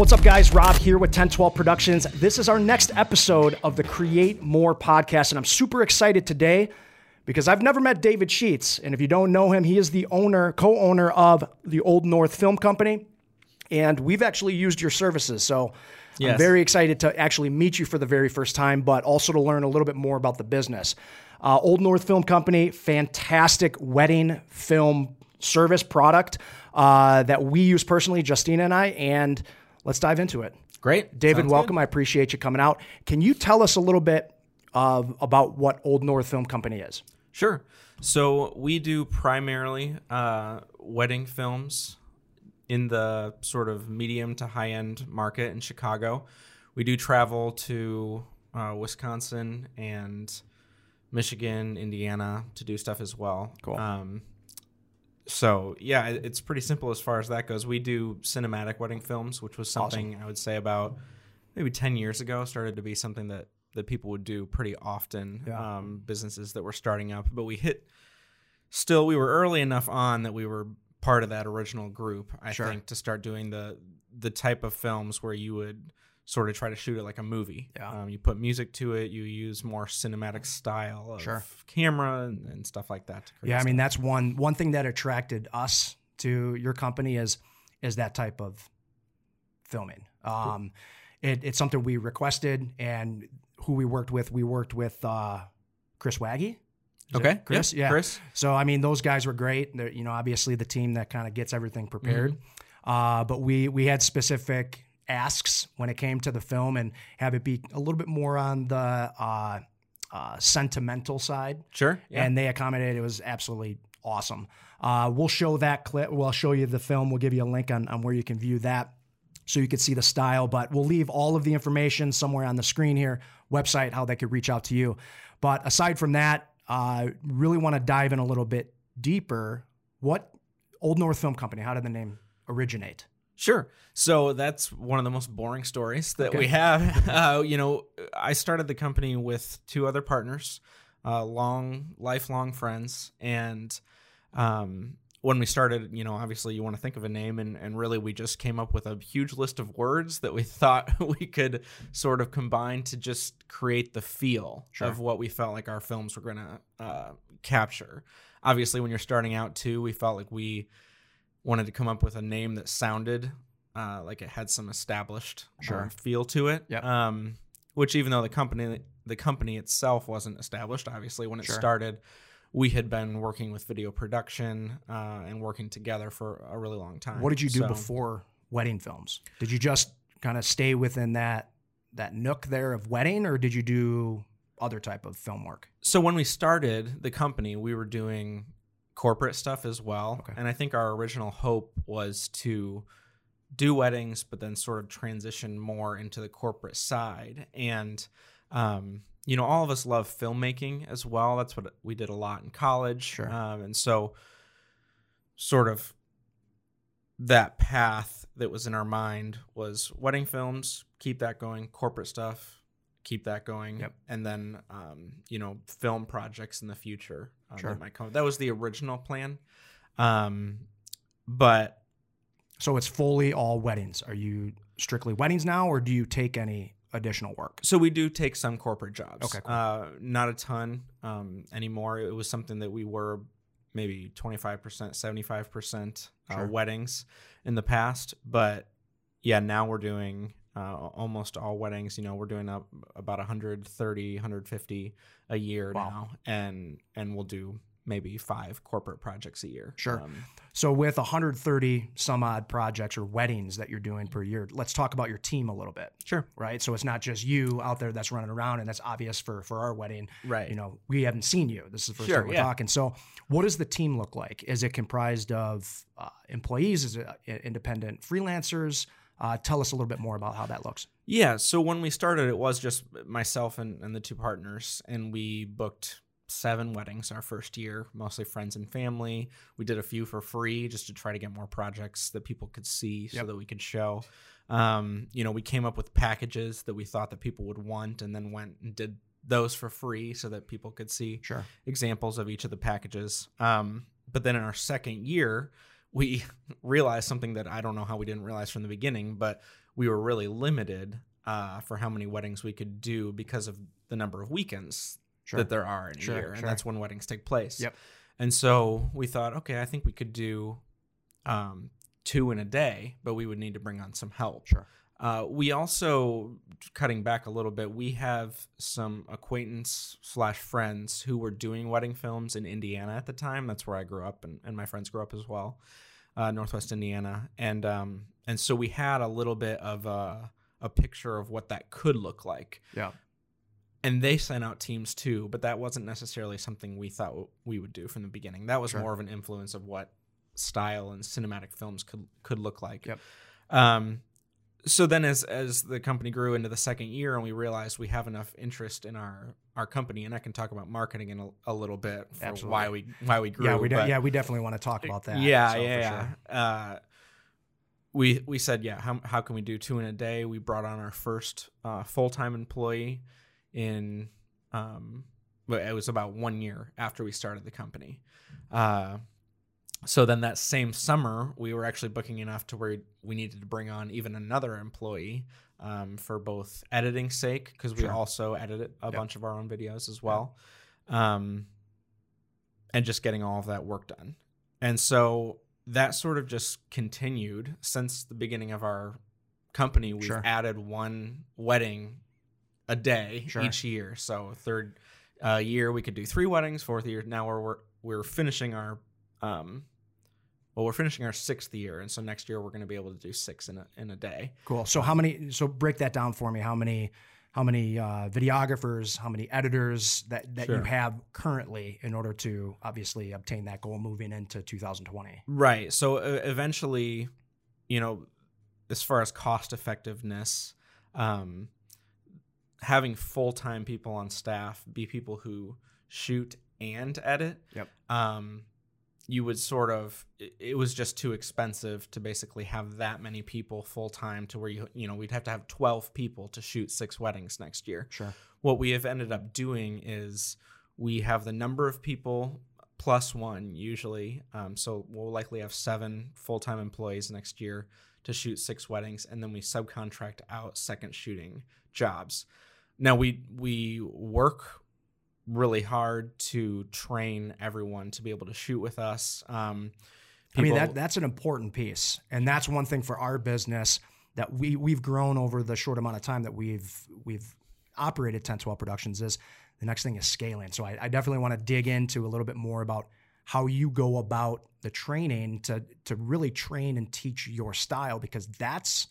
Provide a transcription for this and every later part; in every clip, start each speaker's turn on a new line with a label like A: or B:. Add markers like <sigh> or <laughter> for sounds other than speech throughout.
A: What's up, guys? Rob here with Ten12 Productions. This is our next episode of the Create More podcast, and I'm super excited today because I've never met David Sheets. And if you don't know him, he is the owner, co owner of the Old North Film Company. And we've actually used your services. So I'm very excited to actually meet you for the very first time, but also to learn a little bit more about the business. Uh, Old North Film Company, fantastic wedding film service product uh, that we use personally, Justina and I. And let's dive into it.
B: Great.
A: David,
B: Sounds
A: welcome. I appreciate you coming out. Can you tell us a little bit of about what Old North Film Company is?
B: Sure. So we do primarily uh, wedding films in the sort of medium to high end market in Chicago. We do travel to uh, Wisconsin and Michigan, Indiana to do stuff as well.
A: Cool.
B: Um, so yeah, it's pretty simple as far as that goes. We do cinematic wedding films, which was something I would say about maybe ten years ago started to be something that that people would do pretty often.
A: Yeah.
B: Um, businesses that were starting up, but we hit still we were early enough on that we were part of that original group. I
A: Sure.
B: think to start doing the the type of films where you would sort of try to shoot it like a movie.
A: Yeah.
B: Um, you put music to it. You use more cinematic style of
A: Sure.
B: camera and, and stuff like that. To create
A: Yeah, I mean
B: stuff.
A: that's one one thing that attracted us to your company is is that type of filming. Um, it, it's something we requested, and who we worked with, we worked with uh, Chris Waggy. Is
B: Okay.
A: Chris.
B: Yep,
A: Yeah,
B: Chris.
A: So I mean, those guys were great. They're you know obviously the team that kind of gets everything prepared. Uh, but we we had specific asks when it came to the film and have it be a little bit more on the uh, uh, sentimental side
B: Sure. Yeah.
A: and they accommodated. It was absolutely awesome. Uh, we'll show that clip. We'll show you the film. We'll give you a link on, on where you can view that so you can see the style. But we'll leave all of the information somewhere on the screen here, website, how they could reach out to you. But aside from that, uh, really want to dive in a little bit deeper. What Old North Film Company? How did the name originate?
B: Sure. So that's one of the most boring stories that
A: Okay.
B: we have. <laughs> Uh, you know, I started the company with two other partners, uh, long, lifelong friends. And um, when we started, you know, obviously you want to think of a name, and, and really we just came up with a huge list of words that we <laughs> thought we could sort of combine to just create the feel
A: Sure.
B: of what we felt like our films were going to uh, capture. Obviously, when you're starting out too, we felt like we wanted to come up with a name that sounded uh, like it had some established uh,
A: Sure.
B: feel to it.
A: Yep.
B: Um, which even though the company the company itself wasn't established, obviously when it
A: Sure.
B: started, we had been working with video production uh, and working together for a really long time.
A: What did you do
B: So-
A: before wedding films? Did you just kind of stay within that that nook there of wedding, or did you do other type of film work?
B: so when we started the company, we were doing corporate stuff as well.
A: Okay.
B: And I think our original hope was to do weddings, but then sort of transition more into the corporate side. And, um, you know, all of us love filmmaking as well. That's what we did a lot in college.
A: Sure.
B: Um, and so, sort of, that path that was in our mind was wedding films, keep that going, corporate stuff, keep that going,
A: Yep.
B: and then um, you know film projects in the future um,
A: Sure.
B: that might come. That was the original plan, um, but
A: So it's fully all weddings. Are you strictly weddings now, or do you take any additional work?
B: so we do take some corporate jobs.
A: Okay, cool.
B: uh, not a ton um, anymore. It was something that we were maybe twenty five percent, seventy five percent
A: Sure.
B: weddings in the past, but yeah, now we're doing. Uh, almost all weddings, you know, we're doing up about 130, 150 a year
A: Wow.
B: now, and and we'll do maybe five corporate projects a year.
A: Sure.
B: Um,
A: So with 130 some odd projects or weddings that you're doing per year, let's talk about your team a little bit,
B: sure.
A: right? So it's not just you out there that's running around, and that's obvious for for our wedding.
B: Right.
A: You know, we haven't seen you. This is the first
B: Sure,
A: time we're
B: yeah.
A: talking. So, what does the team look like? Is it comprised of uh, employees? Is it uh, independent freelancers? Uh, tell us a little bit more about how that looks.
B: Yeah. So when we started, it was just myself and, and the two partners, and we booked seven weddings our first year, mostly friends and family. We did a few for free just to try to get more projects that people could see so
A: Yep.
B: that we could show. Um, you know, we came up with packages that we thought that people would want and then went and did those for free so that people could see
A: Sure.
B: examples of each of the packages. Um, but then in our second year, we <laughs> realized something that I don't know how we didn't realize from the beginning, but we were really limited uh, for how many weddings we could do because of the number of weekends
A: Sure.
B: that there are in a
A: Sure,
B: year, and that's when weddings take place.
A: Yep.
B: And so we thought, okay, I think we could do um, two in a day, but we would need to bring on some help.
A: Sure.
B: Uh, we also, cutting back a little bit, we have some acquaintance slash friends who were doing wedding films in Indiana at the time. That's where I grew up, and, and my friends grew up as well, uh, Northwest Indiana, and um, and so we had a little bit of a, a picture of what that could look like.
A: Yeah.
B: And they sent out teams too, but that wasn't necessarily something we thought we would do from the beginning. That was
A: Sure.
B: more of an influence of what style and cinematic films could could look like.
A: Yep.
B: Um, so then as as the company grew into the second year and we realized we have enough interest in our our company and I can talk about marketing in a, a little bit for
A: Absolutely.
B: why we why we grew.
A: yeah, we de- yeah we definitely want to talk about that.
B: yeah,
A: so, for
B: yeah,
A: sure.
B: yeah. Uh, we we said, yeah, how how can we do two in a day? We brought on our first uh, full time employee in um, it was about one year after we started the company. Uh, so then that same summer, we were actually booking enough to where we needed to bring on even another employee um, for both editing sake because we
A: Sure.
B: also edited a
A: Yep.
B: bunch of our own videos as well, um, and just getting all of that work done. And so that sort of just continued since the beginning of our company. We've
A: Sure.
B: added one wedding a day
A: Sure.
B: each year. So third uh, year we could do three weddings. Fourth year now we're we're, we're finishing our um, well we're finishing our sixth year, and so next year we're going to be able to do six in a in a day.
A: Cool. So how many? So break that down for me. How many? How many uh, videographers? How many editors that that you have currently in order to obviously obtain that goal moving into 2020?
B: Right. So uh, eventually, you know, as far as cost effectiveness, um, having full time people on staff be people who shoot and edit.
A: Yep.
B: Um, you would sort of it, was just too expensive to basically have that many people full time to where you you know we'd have to have 12 people to shoot six weddings next year
A: Sure.
B: what we have ended up doing is we have the number of people plus one usually um, so we'll likely have seven full-time employees next year to shoot six weddings and then we subcontract out second shooting jobs now we we work really hard to train everyone to be able to shoot with us um,
A: I mean that that's an important piece, and that's one thing for our business that we we've grown over the short amount of time that we've we've operated Ten12 Productions. Is the next thing is scaling. So I, I definitely want to dig into a little bit more about how you go about the training to to really train and teach your style because that's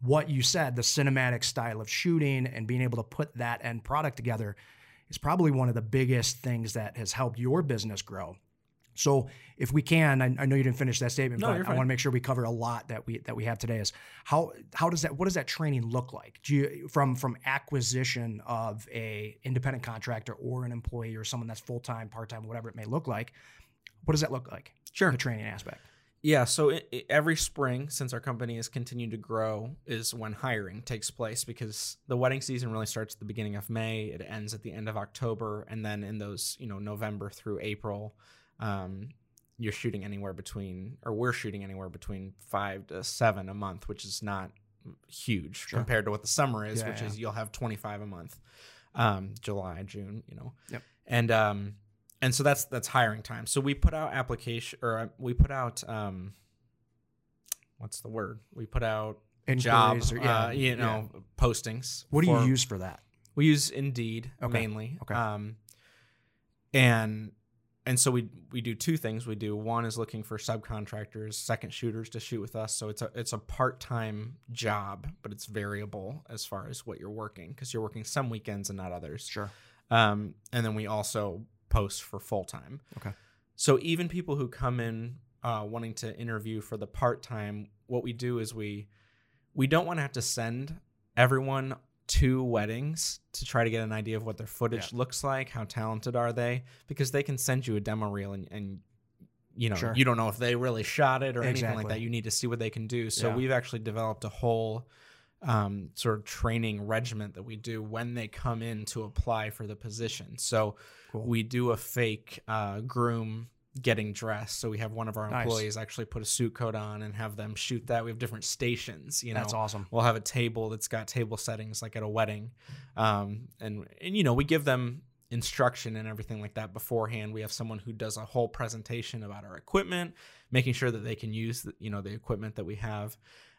A: what you said the cinematic style of shooting and being able to put that end product together is probably one of the biggest things that has helped your business grow so if we can, I, I know you didn't finish that statement,
B: No,
A: but I want to make sure we cover a lot that we that we have today. Is how how does that what does that training look like? Do you from from acquisition of a independent contractor or an employee or someone that's full time, part time, whatever it may look like? What does that look like?
B: Sure.
A: The training aspect.
B: Yeah, so i i every spring, since our company has continued to grow, is when hiring takes place because the wedding season really starts at the beginning of May. It ends at the end of October, and then in those, you know, November through April, um, you're shooting anywhere between, or we're shooting anywhere between five to seven a month, which is not huge
A: Sure.
B: compared to what the summer is,
A: Yeah,
B: which
A: yeah.
B: is you'll have 25 a month, um, July, June, you know,
A: Yep.
B: and um, and so that's that's hiring time. So we put out application, or uh, we put out um, what's the word? We put out
A: Inquiries or- yeah,
B: uh, you
A: yeah.
B: know, postings.
A: What do
B: for-
A: you use for that?
B: We use Indeed
A: Okay,
B: mainly.
A: okay.
B: Um, and and so we we do two things. We do one is looking for subcontractors, second shooters to shoot with us. So it's a it's a part time job, but it's variable as far as what you're working because you're working some weekends and not others.
A: Sure.
B: Um, and then we also post for full time.
A: Okay.
B: So even people who come in uh, wanting to interview for the part time, what we do is we we don't want to have to send everyone to weddings to try to get an idea of what their footage looks like, how talented are they, because they can send you a demo reel and, and you know
A: Sure.
B: you don't know if they really shot it or anything like that. You need to see what they can do. So
A: Yeah.
B: we've actually developed a whole um, sort of training regiment that we do when they come in to apply for the position. So
A: Cool.
B: we do a fake uh, groom getting dressed. So we have one of our
A: Nice.
B: employees actually put a suit coat on and have them shoot that. We have different stations. You know,
A: That's awesome.
B: We'll have a table that's got table settings like at a wedding, um, and and you know we give them instruction and everything like that beforehand. We have someone who does a whole presentation about our equipment, making sure that they can use the, you know the equipment that we have,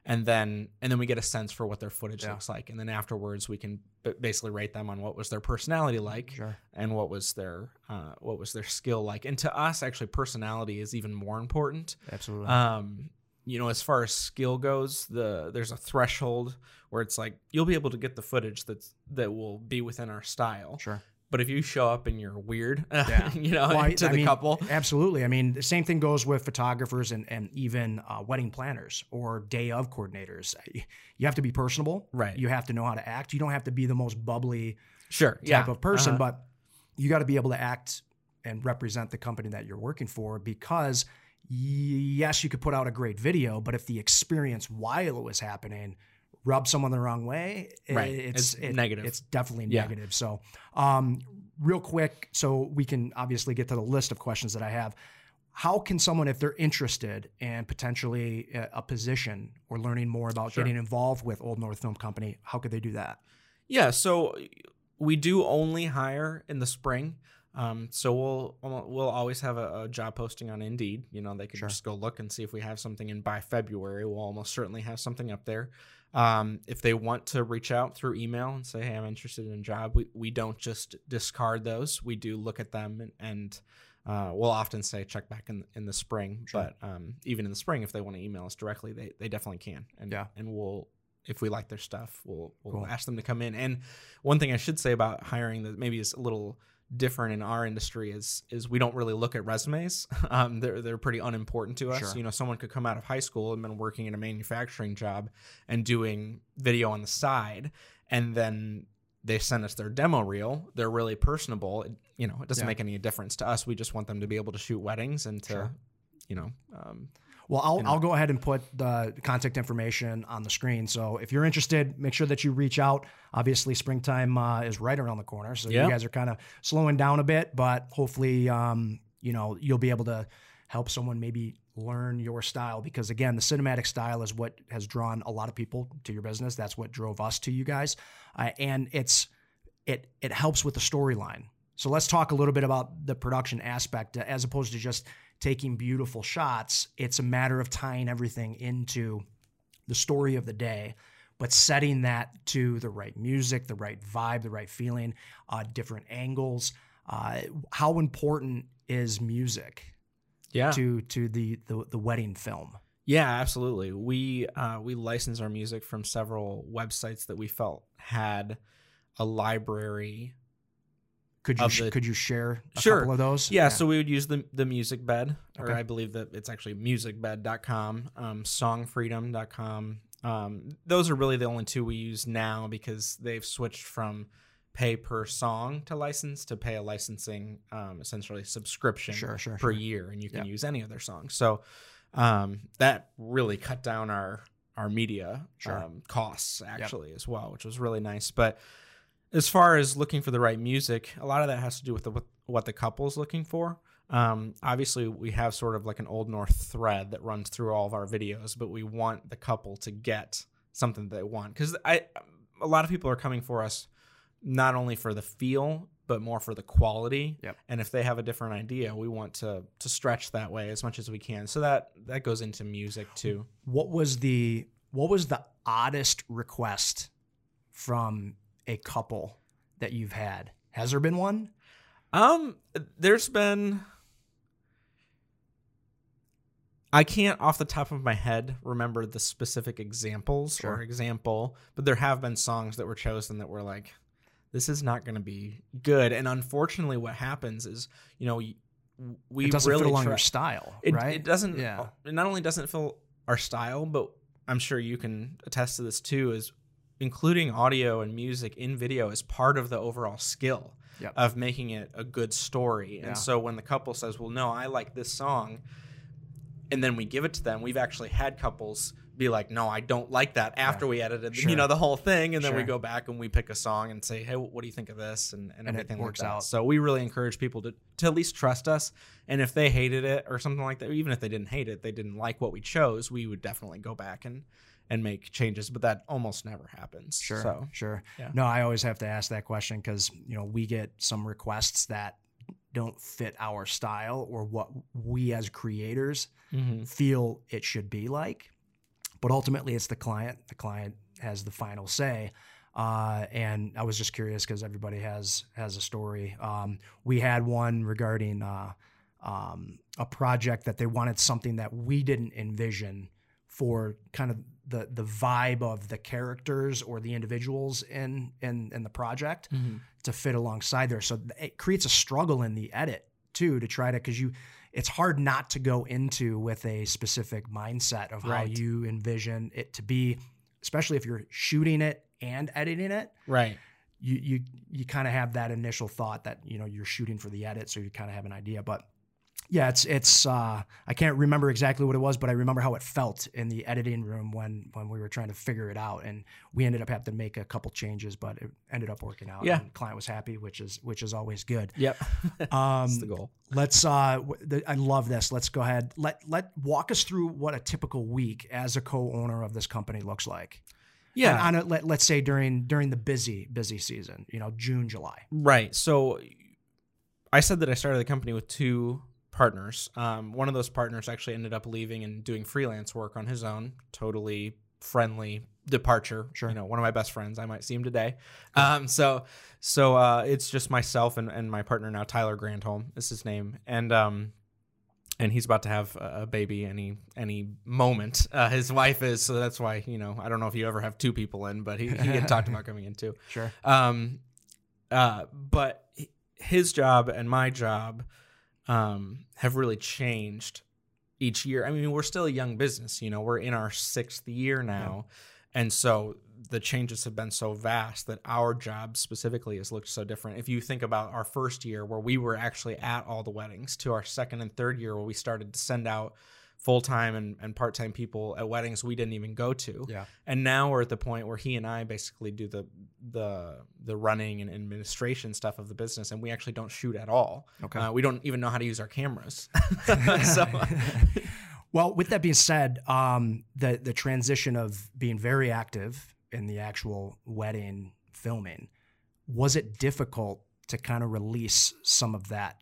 B: and then and then we get a sense for what their footage
A: Yeah.
B: looks like, and then afterwards we can b- basically rate them on what was their personality like
A: Sure.
B: and what was their uh, what was their skill like. And to us, actually, personality is even more important
A: Absolutely.
B: um you know as far as skill goes the there's a threshold where it's like you'll be able to get the footage that's that will be within our style
A: sure.
B: But if you show up and you're weird <laughs>
A: Yeah.
B: you know
A: Well,
B: to
A: I
B: the
A: mean,
B: couple
A: Absolutely. I mean, the same thing goes with photographers and, and even uh, wedding planners or day of coordinators. You have to be personable.
B: Right.
A: You have to know how to act. You don't have to be the most bubbly
B: sure
A: type
B: yeah
A: of person,
B: Uh-huh.
A: but you got to be able to act and represent the company that you're working for because yes, you could put out a great video, but if the experience while it was happening rub someone the wrong way,
B: Right.
A: it's,
B: It's negative.
A: It's definitely
B: Yeah.
A: negative. So, um, real quick, so we can obviously get to the list of questions that I have. How can someone, if they're interested in potentially a, a position or learning more about
B: Sure.
A: getting involved with Old North Film Company, how could they do that?
B: Yeah, so we do only hire in the spring. Um, so we'll we'll always have a, a job posting on Indeed. You know, they can
A: Sure.
B: just go look and see if we have something. And by February, we'll almost certainly have something up there. Um, if they want to reach out through email and say, "Hey, I'm interested in a job," we we don't just discard those. We do look at them and. and uh, we'll often say check back in in the spring,
A: Sure.
B: but um, even in the spring, if they want to email us directly, they, they definitely can, and
A: Yeah.
B: and we'll if we like their stuff, we'll we'll
A: Cool.
B: ask them to come in. And one thing I should say about hiring that maybe is a little different in our industry is is we don't really look at resumes. <laughs> Um, they're they're pretty unimportant to us.
A: Sure.
B: You know, someone could come out of high school and been working in a manufacturing job and doing video on the side, and then they send us their demo reel. They're really personable. It, you know, it doesn't
A: Yeah.
B: make any difference to us. We just want them to be able to shoot weddings and to,
A: Sure.
B: you know, um,
A: Well, I'll, I'll go ahead and put the contact information on the screen. So if you're interested, make sure that you reach out. Obviously, springtime uh, is right around the corner. So
B: Yeah.
A: you guys are kind of slowing down a bit, but hopefully, um, you know, you'll be able to help someone maybe learn your style because again the cinematic style is what has drawn a lot of people to your business that's what drove us to you guys uh, and it's it it helps with the storyline so let's talk a little bit about the production aspect uh, as opposed to just taking beautiful shots it's a matter of tying everything into the story of the day but setting that to the right music the right vibe the right feeling uh, different angles uh, how important is music
B: yeah,
A: to to the, the the wedding film
B: Yeah, absolutely. We uh, we license our music from several websites that we felt had a library.
A: Could you
B: the-
A: could you share a
B: Sure.
A: couple of those
B: Yeah, so we would use the the music bed, or
A: Okay.
B: I believe that it's actually musicbed.com, um, songfreedom.com. Um, those are really the only two we use now because they've switched from pay per song to license to pay a licensing um, essentially subscription
A: Sure, sure,
B: per
A: sure.
B: year, and you can
A: Yeah.
B: use any of their songs. So um, that really cut down our our media
A: Sure.
B: um, costs actually as well, which was really nice. But as far as looking for the right music, a lot of that has to do with the, with what the couple's looking for. Um, obviously, we have sort of like an Old North thread that runs through all of our videos, but we want the couple to get something that they want because I a lot of people are coming for us not only for the feel but more for the quality.
A: Yep.
B: And if they have a different idea, we want to to stretch that way as much as we can. So that that goes into music too.
A: what was the what was the oddest request from a couple that you've had has there been one
B: Um, there's been. I can't, off the top of my head, remember the specific examples
A: Sure.
B: or example, but there have been songs that were chosen that were like, "This is not going to be good." And unfortunately, what happens is, you know, we
A: it doesn't
B: really
A: fit along
B: try-
A: your style
B: it,
A: right
B: it doesn't.
A: Yeah.
B: It not only doesn't fill our style, but I'm sure you can attest to this too. Is including audio and music in video is part of the overall skill
A: Yep.
B: of making it a good story.
A: Yeah.
B: And so when the couple says, "Well, no, I like this song," and then we give it to them, we've actually had couples be like, no, I don't like that after we edited,
A: Sure.
B: you know, the whole thing, and then we go back and we pick a song and say, hey, what do you think of this, and, and,
A: And it
B: everything
A: works
B: like
A: out.
B: So we really encourage people to to at least trust us, and if they hated it or something like that, even if they didn't hate it, they didn't like what we chose, we would definitely go back and and make changes. But that almost never happens.
A: Sure,
B: So
A: sure.
B: yeah.
A: No, I always have to ask that question because you know we get some requests that don't fit our style or what we as creators
B: mhm.
A: feel it should be like. But ultimately, it's the client. The client has the final say. Uh, and I was just curious because everybody has has a story. Um, we had one regarding uh, um, a project that they wanted something that we didn't envision for kind of the the vibe of the characters or the individuals in in in the project
B: Mhm.
A: to fit alongside there. So it creates a struggle in the edit too to try to because you it's hard not to go into with a specific mindset of how you envision it to be, especially if you're shooting it and editing it.
B: right.
A: You you you kind of have that initial thought that you know you're shooting for the edit, so you kind of have an idea. But yeah, it's it's uh, I can't remember exactly what it was, but I remember how it felt in the editing room when when we were trying to figure it out, and we ended up having to make a couple changes, but it ended up working out.
B: Yeah.
A: client was happy, which is which is always good.
B: Yep. <laughs>
A: Um,
B: That's the goal.
A: let's uh, w- the, I love this. Let's go ahead. Let let walk us through what a typical week as a co-owner of this company looks like.
B: Yeah.
A: And on a, let, let's say during during the busy busy season, you know, June, July.
B: Right. So I said that I started the company with two partners. Um, one of those partners actually ended up leaving and doing freelance work on his own, totally friendly departure.
A: Sure.
B: You know, one of my best friends. I might see him today. Um, so so uh, it's just myself and, and my partner now, Tyler Grandholm is his name. And um and he's about to have a baby any any moment. Uh, his wife is, so that's why you know I don't know if you ever have two people in, but he, he had talked about coming in too. <laughs>
A: Sure.
B: Um, uh, but his job and my job um, have really changed each year. I mean, we're still a young business, you know, we're in our sixth year now. And so the changes have been so vast that our job specifically has looked so different. If you think about our first year where we were actually at all the weddings, to our second and third year where we started to send out full time and, and part time people at weddings we didn't even go to
A: Yeah.
B: and now we're at the point where he and I basically do the the the running and administration stuff of the business, and we actually don't shoot at all.
A: Okay.
B: Uh, we don't even know how to use our cameras. <laughs> <laughs> so
A: well, with that being said, um, the the transition of being very active in the actual wedding filming was it difficult to kind of release some of that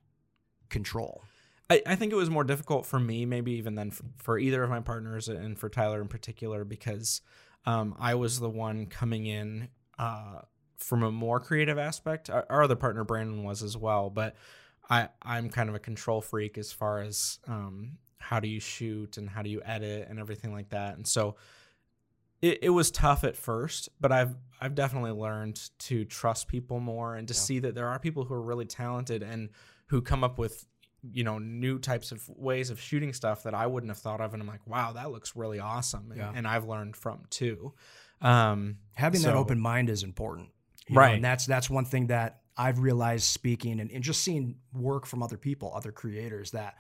A: control?
B: I, I think it was more difficult for me, maybe even than for, for either of my partners, and for Tyler in particular, because um, I was the one coming in uh, from a more creative aspect. Our, our other partner Brandon was as well, but I I'm kind of a control freak as far as um, how do you shoot and how do you edit and everything like that, and so. It, it was tough at first, but I've I've definitely learned to trust people more and to
A: Yeah.
B: see that there are people who are really talented and who come up with you know new types of ways of shooting stuff that I wouldn't have thought of, and I'm like, wow, that looks really awesome, and,
A: Yeah.
B: and I've learned from too. Um,
A: having that open mind is important you know,
B: Right.
A: and that's that's one thing that i've realized speaking and, and just seeing work from other people other creators that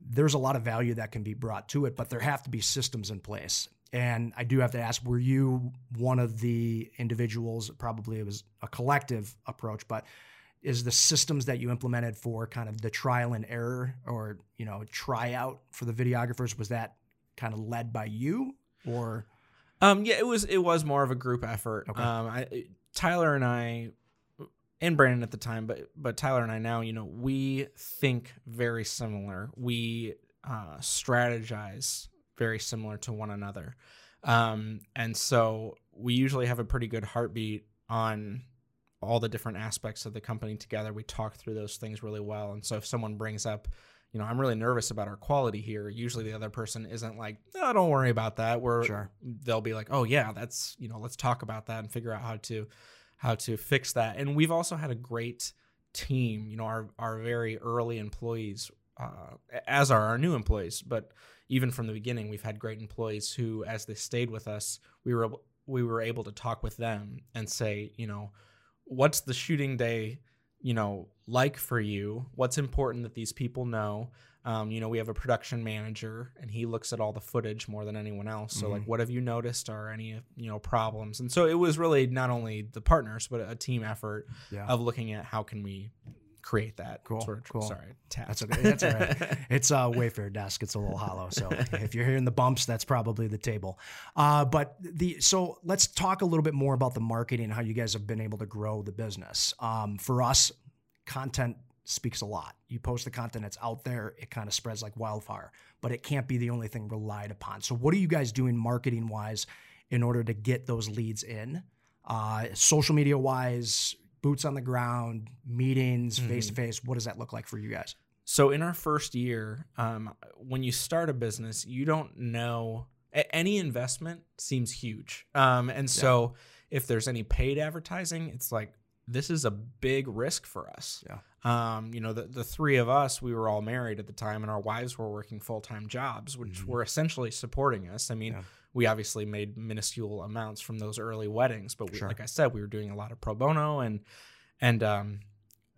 A: there's a lot of value that can be brought to it but there have to be systems in place and i do have to ask were you one of the individuals probably it was a collective approach but is the systems that you implemented for kind of the trial and error or you know tryout for the videographers was that kind of led by you or
B: Um, yeah, it was it was more of a group effort.
A: Okay.
B: Um, I, Tyler and I, and Brandon at the time, but but Tyler and I now, you know, we think very similar. We uh, strategize very similar to one another, um, and so we usually have a pretty good heartbeat on all the different aspects of the company together. We talk through those things really well, and so if someone brings up you know, I'm really nervous about our quality here. Usually the other person isn't like, no, don't worry about that. We're
A: Sure.
B: they'll be like, oh yeah, that's you know, let's talk about that and figure out how to how to fix that. And we've also had a great team. You know, our our very early employees, uh, as are our new employees, but even from the beginning, we've had great employees who, as they stayed with us, we were we were able to talk with them and say, you know, what's the shooting day you know like for you what's important that these people know Um, you know, we have a production manager, and he looks at all the footage more than anyone else. So,
A: Mm-hmm.
B: like, what have you noticed? Are any you know problems? And so it was really not only the partners, but a team effort
A: Yeah.
B: of looking at how can we create that.
A: Cool,
B: Sort of,
A: cool.
B: Sorry.
A: That's okay. That's all right. <laughs> It's a Wayfair desk. It's a little hollow. So if you're hearing the bumps, that's probably the table. Uh, but the so let's talk a little bit more about the marketing, and how you guys have been able to grow the business. Um, for us, content speaks a lot. You post the content that's out there, it kind of spreads like wildfire, but it can't be the only thing relied upon. So what are you guys doing marketing wise in order to get those leads in? Uh, social media wise, boots on the ground, meetings, face to face. What does that look like for you guys?
B: So in our first year, um, when you start a business, you don't know any investment seems huge, um, and so if there's any paid advertising, it's like this is a big risk for us.
A: Yeah.
B: Um, you know, the the three of us, we were all married at the time, and our wives were working full time jobs, which
A: Mhm.
B: were essentially supporting us. I mean.
A: Yeah.
B: We obviously made minuscule amounts from those early weddings, but we,
A: Sure.
B: like I said, we were doing a lot of pro bono and and um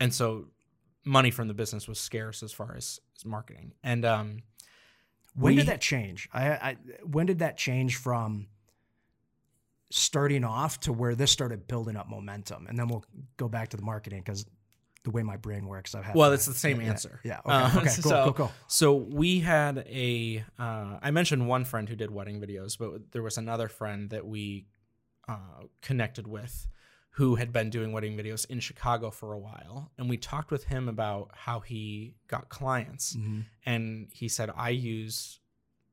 B: and so money from the business was scarce as far as, as marketing. And um,
A: When
B: we-
A: did that change? I, I when did that change from starting off to where this started building up momentum? And then we'll go back to the marketing because the way my brain works, I've had.
B: Well, it's the same
A: yeah,
B: answer.
A: Yeah. Okay.
B: Uh,
A: okay. <laughs> Cool.
B: so-
A: cool. Cool.
B: So we had a. Uh, I mentioned one friend who did wedding videos, but there was another friend that we uh, connected with who had been doing wedding videos in Chicago for a while, and we talked with him about how he got clients,
A: Mhm.
B: and he said, "I use."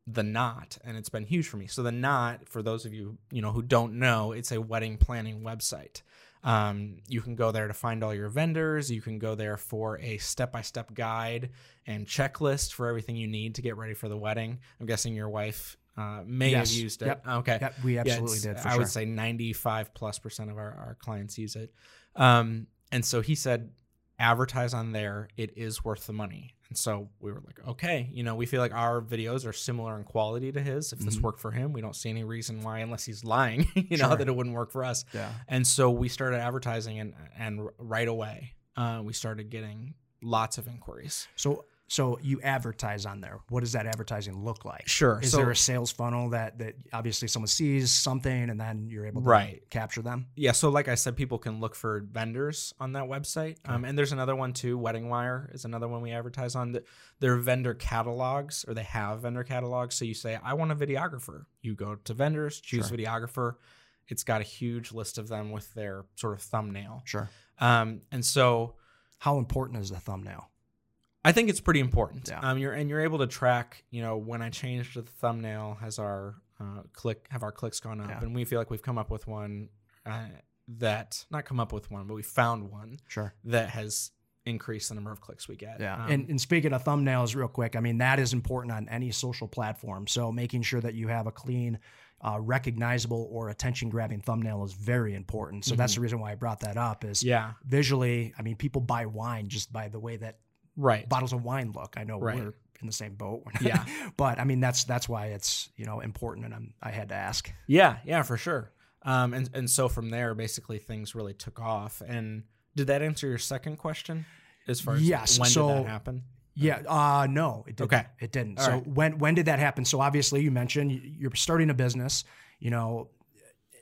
B: the Knot and it's been huge for me so the Knot for those of you you know who don't know it's a wedding planning website um, you can go there to find all your vendors you can go there for a step-by-step guide and checklist for everything you need to get ready for the wedding i'm guessing your wife uh, may
A: Yes.
B: have used it
A: Yep.
B: okay
A: Yep, we absolutely
B: it's-
A: did. For
B: I
A: sure.
B: would say 95 plus percent of our, our clients use it. Um, and so he said, advertise on there. It is worth the money. And so we were like, okay, you know, we feel like our videos are similar in quality to his. If this
A: Mhm.
B: worked for him, we don't see any reason why, unless he's lying, <laughs> you know,
A: Sure.
B: that it wouldn't work for us.
A: Yeah.
B: And so we started advertising and, and right away, uh, we started getting lots of inquiries.
A: So so you advertise on there. What does that advertising look like?
B: Sure.
A: Is
B: so,
A: there a sales funnel that that obviously someone sees something and then you're able to
B: Right.
A: capture them?
B: yeah, so like I said, people can look for vendors on that website. Um, and there's another one too. Wedding Wire is another one we advertise on. That They're vendor catalogs, or they have vendor catalogs. So you say, I want a videographer. You go to vendors, choose
A: Sure.
B: videographer. It's got a huge list of them with their sort of thumbnail.
A: Sure.
B: Um, and so
A: How important is the thumbnail?
B: I think it's pretty important.
A: Yeah.
B: Um, you're and you're able to track. You know, when I changed the thumbnail, has our uh, click have our clicks gone up?
A: Yeah.
B: And we feel like we've come up with one uh, that not come up with one, but we found one
A: Sure.
B: that has increased the number of clicks we get.
A: Yeah.
B: Um,
A: and, and speaking of thumbnails, real quick, I mean, that is important on any social platform. So making sure that you have a clean, uh, recognizable, or attention grabbing thumbnail is very important. So that's the reason why I brought that up is
B: Mm-hmm. yeah,
A: visually, I mean, people buy wine just by the way that
B: right.
A: bottles of wine look. I know
B: Right.
A: we're in the same boat. <laughs>
B: Yeah.
A: but I mean, that's, that's why it's, you know, important. And I'm, I had to ask.
B: Yeah, yeah, for sure. Um, and and so from there, basically things really took off. And did that answer your second question? As far as
A: Yes,
B: when
A: so-
B: did that happen?
A: Yeah. Uh no, it didn't.
B: Okay.
A: It didn't.
B: All
A: so
B: right.
A: when when did that happen? So obviously you mentioned you're starting a business, you know,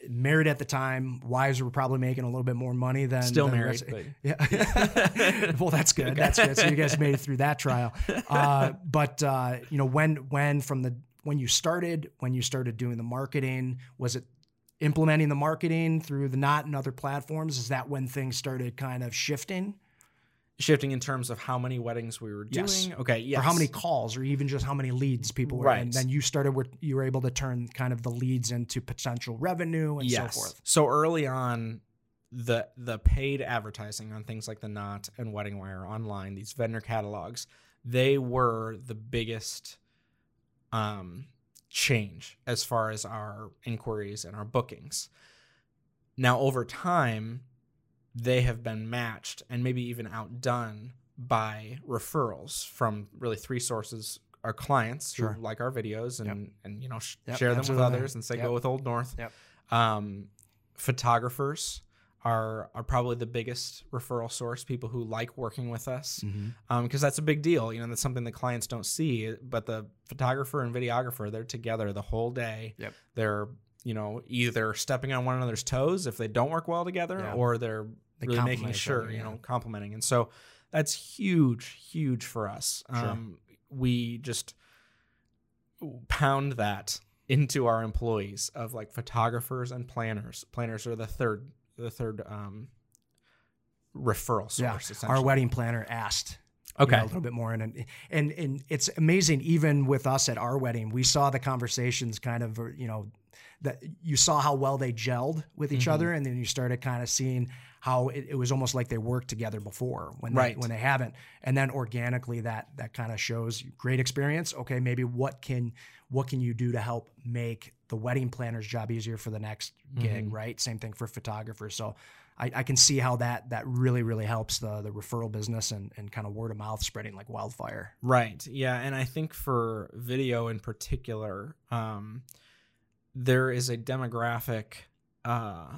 A: married at the time, wives were probably making a little bit more money than
B: Still
A: than
B: married, but
A: Yeah. <laughs> well, that's good. That's good. So you guys made it through that trial. Uh, but uh, you know, when when from the when you started, when you started doing the marketing, was it implementing the marketing through the Knot and other platforms? Is that when things started kind of shifting?
B: Shifting in terms of how many weddings we were doing.
A: Yes.
B: Okay, yes.
A: or how many calls, or even just how many leads people were.
B: Right.
A: And then you started where you were able to turn kind of the leads into potential revenue and
B: yes.
A: so forth.
B: So early on, the the paid advertising on things like the Knot and Wedding Wire online, these vendor catalogs, they were the biggest um, change as far as our inquiries and our bookings. Now, over time, they have been matched and maybe even outdone by referrals from really three sources our clients
A: Sure.
B: who like our videos and
A: Yep.
B: and you know sh-
A: Yep,
B: share them
A: absolutely.
B: with others and say
A: Yep.
B: go with Old North
A: Yep.
B: um, photographers are are probably the biggest referral source. People who like working with us, because
A: Mm-hmm.
B: um, that's a big deal. You know, that's something the clients don't see. But the photographer and videographer, they're together the whole day.
A: Yep.
B: They're you know either stepping on one another's toes if they don't work well together,
A: Yeah.
B: or they're
A: They
B: really making sure
A: other,
B: you know complimenting. And so that's huge, huge for us.
A: Sure.
B: Um, we just pound that into our employees of like photographers and planners. Planners are the third the third um referral source
A: Yeah, our wedding planner asked you
B: Okay.
A: know, a little bit more and and and it's amazing even with us at our wedding we saw the conversations kind of you know that you saw how well they gelled with each
B: Mhm.
A: other and then you started kind of seeing how it, it was almost like they worked together before when
B: Right.
A: they, when they haven't and then organically that that kind of shows great experience okay maybe what can what can you do to help make the wedding planner's job easier for the next gig
B: Mhm.
A: right same thing for photographers so I, I can see how that that really really helps the the referral business and, and kind of word of mouth spreading like wildfire.
B: Right. Yeah, and I think for video in particular, um, there is a demographic. Uh,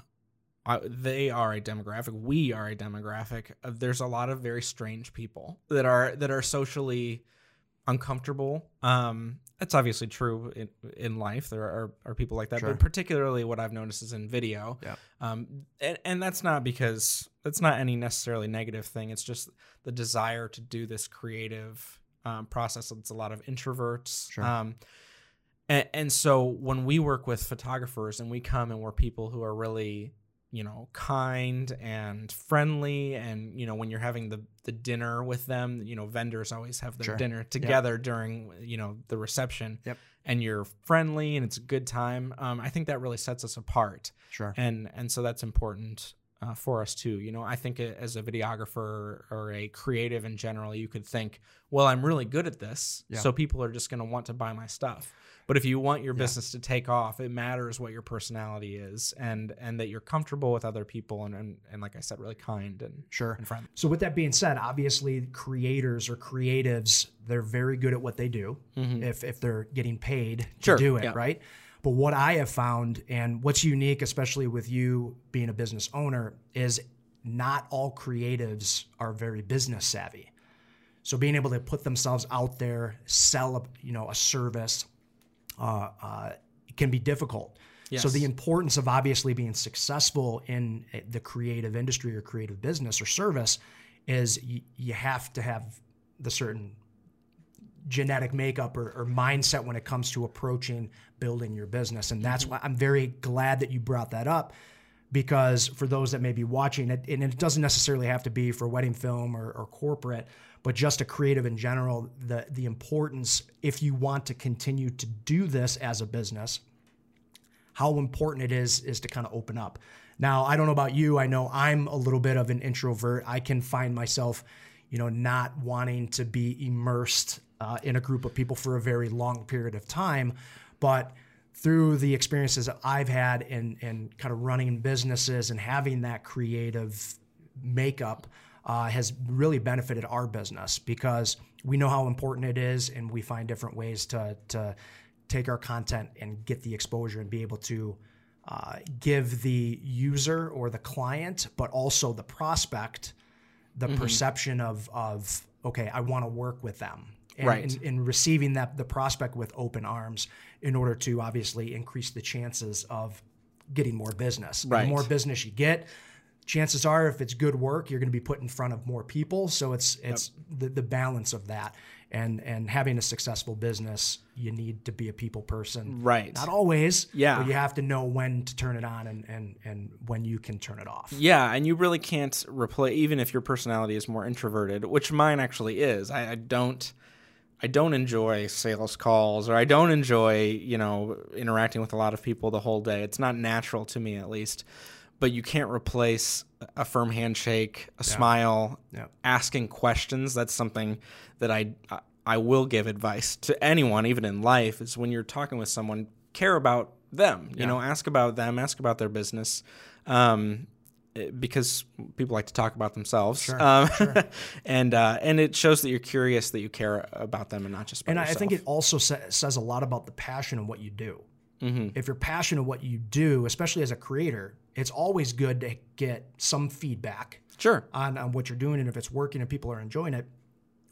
B: uh, they are a demographic. We are a demographic. There's a lot of very strange people that are that are socially uncomfortable. Um, that's obviously true in, in life. There are, are people like that,
A: Sure.
B: but particularly what I've noticed is in video.
A: Yeah.
B: Um, and, and that's not because that's not any necessarily negative thing. It's just the desire to do this creative um, process. It's a lot of introverts.
A: Sure.
B: Um, and, and so when we work with photographers and we come and we're people who are really you know kind and friendly and you know when you're having the the dinner with them you know vendors always have their
A: Sure.
B: dinner together during you know the reception
A: Yep.
B: and you're friendly and it's a good time um, i think that really sets us apart
A: Sure.
B: and and so that's important uh, for us too you know i think as a videographer or a creative in general you could think well i'm really good at this
A: Yeah.
B: so people are just going to want to buy my stuff but if you want your
A: Yeah.
B: business to take off it matters what your personality is and and that you're comfortable with other people and and, and like i said really kind and,
A: Sure.
B: and friendly
A: So with that being said, obviously creators or creatives, they're very good at what they do mm-hmm. if if they're getting paid to do it,
B: yeah.
A: right? But what I have found and what's unique especially with you being a business owner is not all creatives are very business savvy. So being able to put themselves out there, sell a, you know, a service uh, uh, can be difficult. So the importance of obviously being successful in uh, the creative industry or creative business or service is you, you have to have the certain genetic makeup or, or mindset when it comes to approaching building your business. And that's why I'm very glad that you brought that up because for those that may be watching it, and it doesn't necessarily have to be for wedding film or, or corporate, but just a creative in general, the the importance if you want to continue to do this as a business, how important it is is to kind of open up. Now, I don't know about you. I know I'm a little bit of an introvert. I can find myself, you know, not wanting to be immersed uh, in a group of people for a very long period of time. But through the experiences that I've had in, in kind of running businesses and having that creative makeup uh, has really benefited our business because we know how important it is and we find different ways to, to take our content and get the exposure and be able to uh, give the user or the client, but also the prospect, the perception of, of okay, I want to work with them. And,
B: Right.
A: and, and receiving that the prospect with open arms in order to obviously increase the chances of getting more business.
B: Right.
A: The more business you get, chances are if it's good work, you're going to be put in front of more people. So it's it's the, the balance of that. And and having a successful business, you need to be a people person.
B: Right.
A: Not always.
B: Yeah.
A: But you have to know when to turn it on and and and when you can turn it off.
B: Yeah, and you really can't replace even if your personality is more introverted, which mine actually is. I, I don't I don't enjoy sales calls or I don't enjoy, you know, interacting with a lot of people the whole day. It's not natural to me at least. But you can't replace a firm handshake, a smile,
A: Yeah.
B: asking questions. That's something that I I will give advice to anyone, even in life, is when you're talking with someone, care about them. You know, ask about them, ask about their business. Um, because people like to talk about themselves, um, <laughs> and uh, and it shows that you're curious, that you care about them, and not just about
A: And I, I think it also sa- says a lot about the passion of what you do. if you're passionate of what you do, especially as a creator, it's always good to get some feedback
B: Sure.
A: on, on what you're doing and if it's working and people are enjoying it.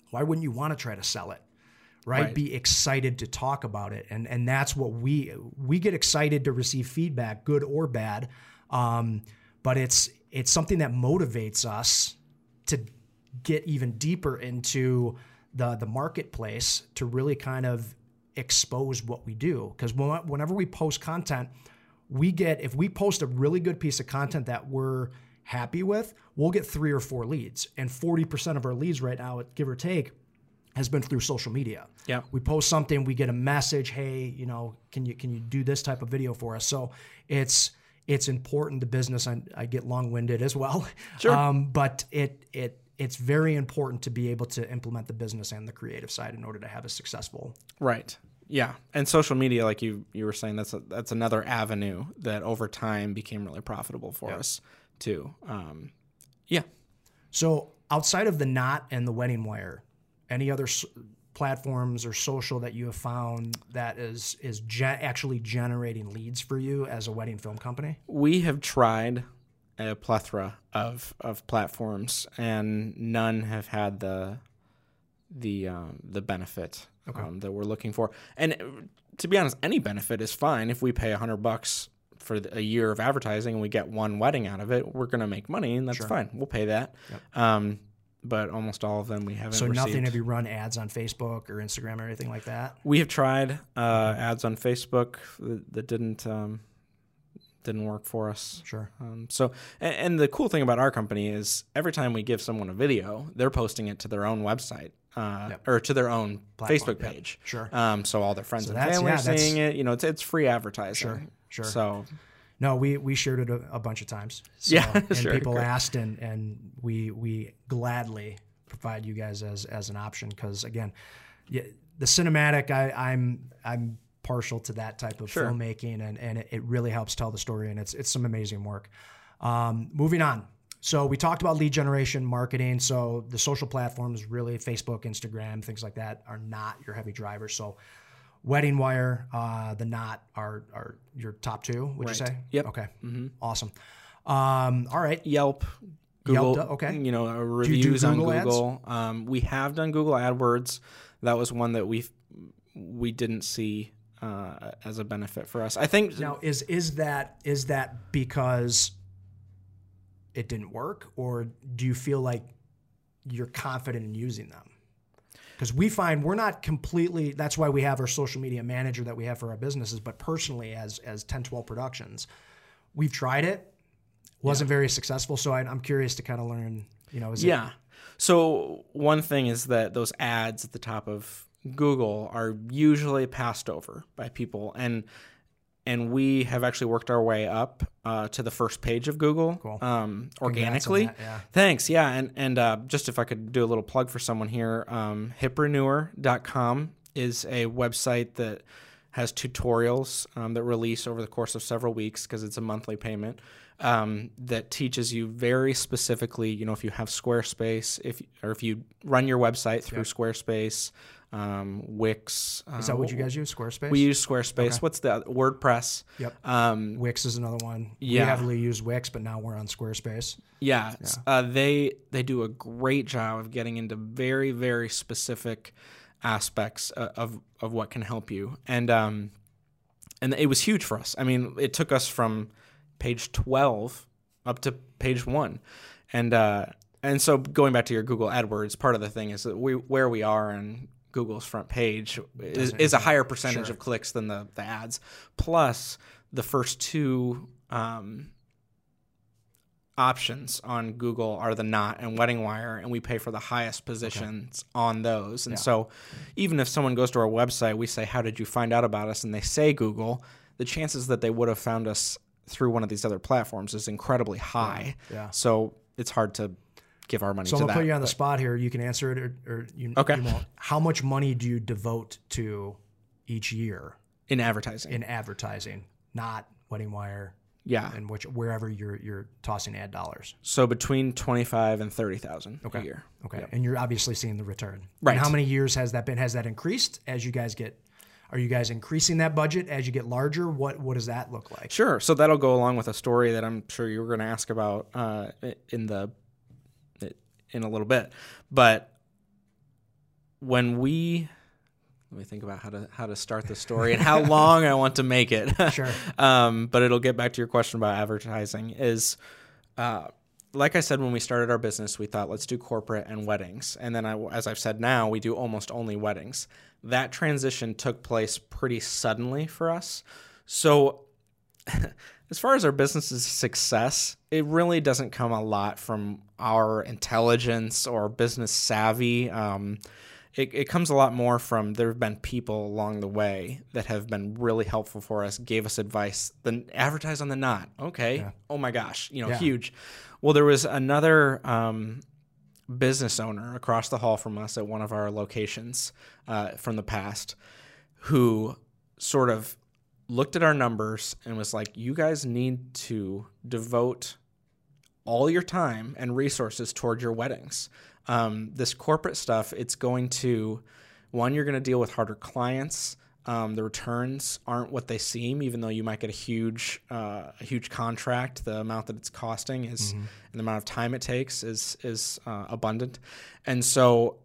A: Why wouldn't you want to try to sell it? Right?
B: Right.
A: Be excited to talk about it. And and that's what we we get excited to receive feedback, good or bad. Um, but it's it's something that motivates us to get even deeper into the the marketplace to really kind of expose what we do. Because whenever we post content we get if we post a really good piece of content that we're happy with we'll get three or four leads. And 40% of our leads right now give or take has been through social media.
B: Yeah.
A: we post something we get a message hey you know can you can you do this type of video for us? So it's it's important to business i, I get long-winded as well
B: Sure.
A: um, but it it it's very important to be able to implement the business and the creative side in order to have a successful
B: Right. Yeah. And social media, like you you were saying, that's a, that's another avenue that over time became really profitable for us too. Um, yeah.
A: So outside of the knot and the wedding wire, any other platforms or social that you have found that is is ge- actually generating leads for you as a wedding film company?
B: We have tried a plethora of of platforms, and none have had the the um, the benefit um, that we're looking for. And uh, to be honest, any benefit is fine if we pay a hundred bucks for a year of advertising and we get one wedding out of it. We're going to make money, and that's fine. We'll pay that. Um, but almost all of them we haven't.
A: So
B: received.
A: nothing have you run ads on Facebook or Instagram or anything like that?
B: We have tried uh, ads on Facebook that, that didn't um, didn't work for us.
A: Sure.
B: Um, so, and, and the cool thing about our company is every time we give someone a video, they're posting it to their own website uh, or to their own
A: Platform,
B: Facebook
A: yep.
B: page.
A: Sure.
B: Um, so all their friends and family
A: yeah,
B: are seeing it. You know, it's it's free advertising.
A: Sure, sure.
B: So
A: No, we we shared it a, a bunch of times. <laughs> So,
B: Yeah,
A: and
B: sure,
A: people
B: great.
A: asked, and and we we gladly provide you guys as as an option because again, yeah, the cinematic, I, I'm I'm partial to that type of
B: Sure.
A: filmmaking, and and it, it really helps tell the story, and it's it's some amazing work. Um, moving on. So we talked about lead generation, marketing. So the social platforms, really Facebook, Instagram, things like that, are not your heavy drivers. So Wedding Wire, uh, the Knot are are your top two. Would you say?
B: Yep.
A: Okay. Awesome. Um, all right.
B: Yelp. Google,
A: Yelp, okay.
B: You know, uh,
A: you do
B: reviews on
A: Google ads?
B: Google. Um, we have done Google AdWords. That was one that we we didn't see uh, as a benefit for us. I think
A: Now, is is that is that because it didn't work, or do you feel like you're confident in using them? Because we find we're not completely. That's why we have our social media manager that we have for our businesses. But personally, as as Ten12 Productions, we've tried it. Wasn't very successful. So I, I'm curious to kind of learn. You know, is it
B: Yeah. So one thing is that those ads at the top of Google are usually passed over by people, and and we have actually worked our way up uh, to the first page of Google
A: Cool.
B: um, organically.
A: that, yeah.
B: Thanks. Yeah, and and uh, just if I could do a little plug for someone here, um, hiprenewer.com is a website that has tutorials um, that release over the course of several weeks because it's a monthly payment um, that teaches you very specifically. You know, if you have Squarespace, if or if you run your website through Squarespace, um, Wix.
A: Is that what you guys use? Squarespace.
B: We use Squarespace. What's the other- WordPress?
A: Yep.
B: Um,
A: Wix is another one.
B: Yeah.
A: We heavily use Wix, but now we're on Squarespace.
B: Yeah, s- Uh, they they do a great job of getting into very very specific aspects of of, of what can help you, and um, and it was huge for us. I mean, it took us from page twelve up to page one, and uh, and so going back to your Google AdWords, part of the thing is that we where we are on Google's front page is, is a higher percentage of clicks than the the ads, plus the first two. Um, options on Google are the Knot and Wedding Wire, and we pay for the highest positions on those. And so, even if someone goes to our website, we say, "How did you find out about us?" and they say Google, the chances that they would have found us through one of these other platforms is incredibly high.
A: Yeah.
B: So it's hard to give our money
A: So
B: to
A: I'm gonna
B: that.
A: put you on the spot here. You can answer it, or, or you,
B: Okay.
A: you won't. How much money do you devote to each year
B: in advertising.
A: in advertising, not Wedding Wire,
B: yeah.
A: and which wherever you're you're tossing ad dollars?
B: So between twenty five and thirty thousand a year.
A: Okay, and you're obviously seeing the return.
B: Right.
A: And how many years has that been? Has that increased as you guys get? Are you guys increasing that budget as you get larger? What what does that look like?
B: Sure. So that'll go along with a story that I'm sure you were going to ask about uh, in the in a little bit. But when we let me think about how to how to start the story and how <laughs> long I want to make it.
A: Sure. <laughs>
B: um, but it'll get back to your question about advertising. Is uh, like I said when we started our business, we thought let's do corporate and weddings, and then I, as I've said now, we do almost only weddings. That transition took place pretty suddenly for us. So, <laughs> as far as our business's success, it really doesn't come a lot from our intelligence or business savvy. Um, it, it comes a lot more from there have been people along the way that have been really helpful for us, gave us advice. Then advertise on the knot. Okay. Yeah. Oh my gosh, you know, yeah. huge. Well, there was another um, business owner across the hall from us at one of our locations uh, from the past who sort of looked at our numbers and was like, you guys need to devote all your time and resources toward your weddings. Um, this corporate stuff, it's going to, one, you're going to deal with harder clients. Um, the returns aren't what they seem, even though you might get a huge, uh, a huge contract. The amount that it's costing is, mm-hmm. and the amount of time it takes is is uh, abundant, and so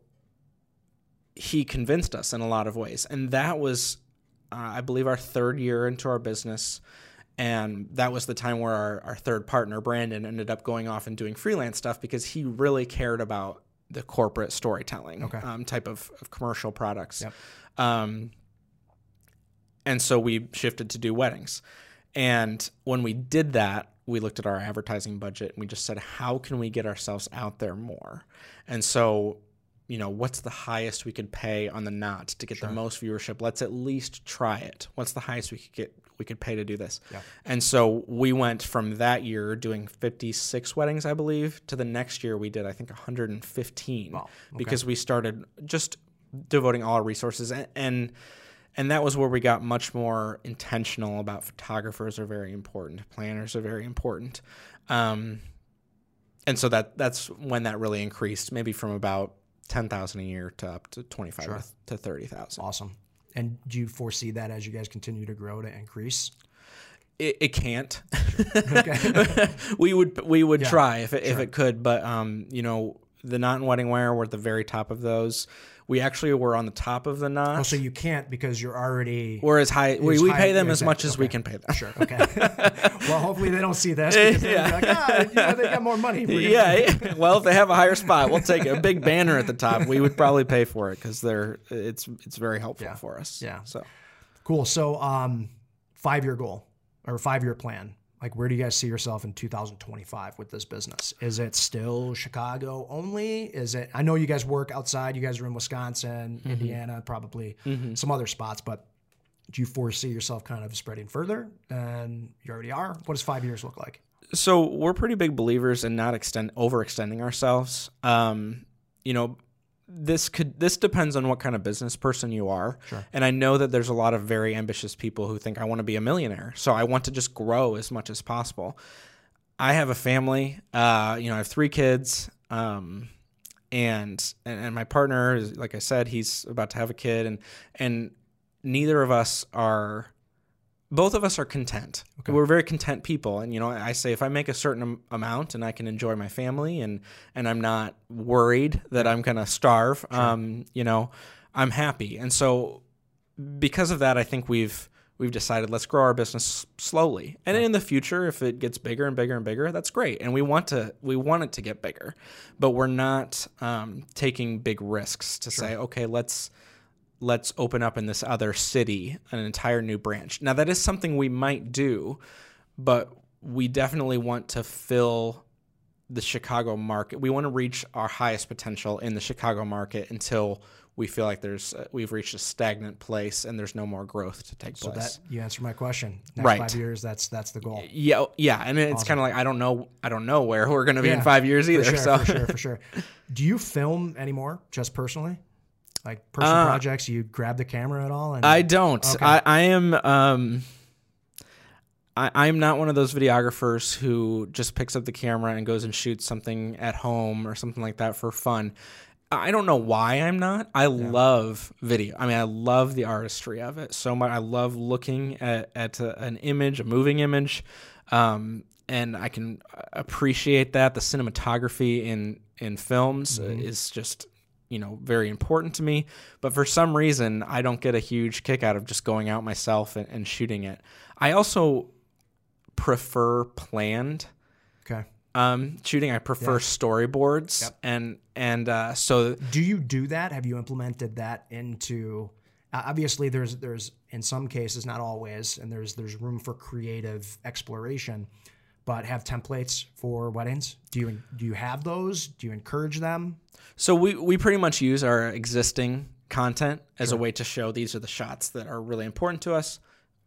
B: he convinced us in a lot of ways, and that was, I believe, our third year into our business. And that was the time where our, our third partner, Brandon, ended up going off and doing freelance stuff because he really cared about the corporate storytelling okay. um, type of, of, commercial products. Yep. Um, and so we shifted to do weddings. And when we did that, we looked at our advertising budget and we just said, how can we get ourselves out there more? And so, you know, what's the highest we could pay on the knot to get sure. the most viewership? Let's at least try it. What's the highest we could get we could pay to do this. Yeah. And so we went from that year doing 56 weddings, I believe, to the next year we did I think 115 wow. okay. because we started just devoting all our resources and, and and that was where we got much more intentional about photographers are very important, planners are very important. Um, and so that that's when that really increased, maybe from about ten thousand a year to up to twenty five sure. to thirty thousand.
A: Awesome. And do you foresee that as you guys continue to grow to increase?
B: It, it can't. Sure. <laughs> <laughs> we would we would yeah, try if it, sure. if it could, but um, you know, the knot and wedding wire were at the very top of those. We actually were on the top of the knot.
A: Oh, so you can't because you're already.
B: We're as high. We, we pay them as much as we can pay them.
A: Sure. Okay. <laughs> well, hopefully they don't see this. <laughs> Because yeah. Like, ah, you know, they got more money.
B: Yeah. <laughs> well, if they have a higher spot, we'll take a big banner at the top. We would probably pay for it because they're it's it's very helpful
A: yeah.
B: for us.
A: Yeah.
B: So.
A: Cool. So, um, five year goal or five year plan like where do you guys see yourself in 2025 with this business? Is it still chicago only? Is it i know you guys work outside you guys are in wisconsin mm-hmm. indiana probably mm-hmm. some other spots but do you foresee yourself kind of spreading further than you already are? What does five years look like?
B: So we're pretty big believers in not extend overextending ourselves. Um, you know this could this depends on what kind of business person you are. Sure. and i know that there's a lot of very ambitious people who think i want to be a millionaire. So i want to just grow as much as possible. I have a family uh, you know i have three kids um, and, and and my partner is like i said he's about to have a kid and and neither of us are both of us are content. Okay. We're very content people, and you know, I say if I make a certain amount and I can enjoy my family, and and I'm not worried that I'm gonna starve, sure. um, you know, I'm happy. And so, because of that, I think we've we've decided let's grow our business slowly, and in the future, if it gets bigger and bigger and bigger, that's great. And we want to we want it to get bigger, but we're not um, taking big risks to sure. say, okay, let's let's open up in this other city an entire new branch. Now, that is something we might do, but we definitely want to fill the Chicago market. We want to reach our highest potential in the Chicago market until we feel like there's uh, we've reached a stagnant place and there's no more growth to take
A: so
B: place.
A: So that you answer my question. Next
B: right.
A: five years, that's that's the goal.
B: Yeah, yeah, and it's awesome. kind of like I don't know, I don't know where we're going to be yeah, in five years either.
A: For sure,
B: so
A: for sure, for <laughs> sure. Do you film anymore, just personally? Like personal uh, projects, you grab the camera at all?
B: And, I don't. Okay. I, I am. Um, I, I'm not one of those videographers who just picks up the camera and goes and shoots something at home or something like that for fun. I don't know why I'm not. I love video. I mean, I love the artistry of it so much. I love looking at, at a, an image, a moving image, um, and I can appreciate that. The cinematography in in films
A: Mm-hmm.
B: is just you know very important to me. But for some reason, I don't get a huge kick out of just going out myself and, and shooting it. I also prefer planned
A: Okay.
B: um, shooting. I prefer storyboards,
A: Yep.
B: and and uh, so
A: Do you do that? Have you implemented that into? uh, Obviously, there's there's in some cases, not always, and there's there's room for creative exploration. But have templates for weddings? Do you do you have those? Do you encourage them?
B: so we we pretty much use our existing content as a way to show these are the shots that are really important to us.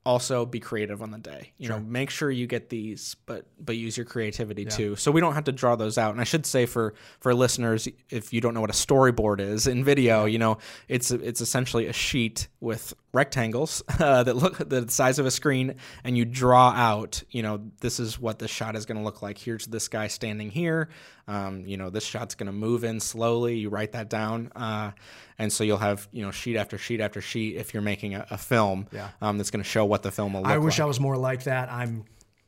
B: Also, be creative on the day. You know, make sure you get these, but but use your creativity too. So we don't have to draw those out. And I should say for for listeners, if you don't know what a storyboard is in video, you know, it's it's essentially a sheet with rectangles <laughs> uh, that look the size of a screen, and you draw out. You know, this is what the shot is going to look like. Here's this guy standing here. Um, you know, this shot's going to move in slowly. You write that down, uh, and so you'll have you know sheet after sheet after sheet if you're making a, a film.
A: Yeah.
B: Um, that's going to show what the film will look like.
A: I wish
B: like.
A: I was more like that. I'm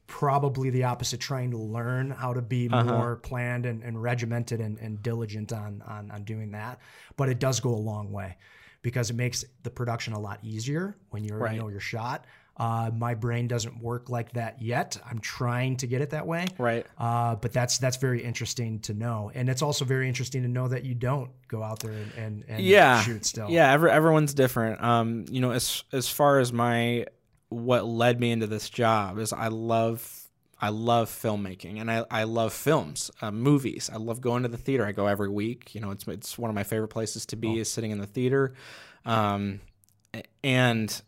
A: probably the opposite, trying to learn how to be
B: Uh-huh.
A: more planned and, and regimented and, and diligent on, on on doing that. But it does go a long way because it makes the production a lot easier when you already
B: Right.
A: know your shot. Uh, my brain doesn't work like that yet. I'm trying to get it that way.
B: Right.
A: Uh, but that's that's very interesting to know, and it's also very interesting to know that you don't go out there and, and, and
B: yeah
A: shoot still.
B: yeah every, everyone's different um you know as as far as my what led me into this job is i love i love filmmaking and i i love films uh, movies. I love going to the theater. I go every week you know it's it's one of my favorite places to be is sitting in the theater. Um and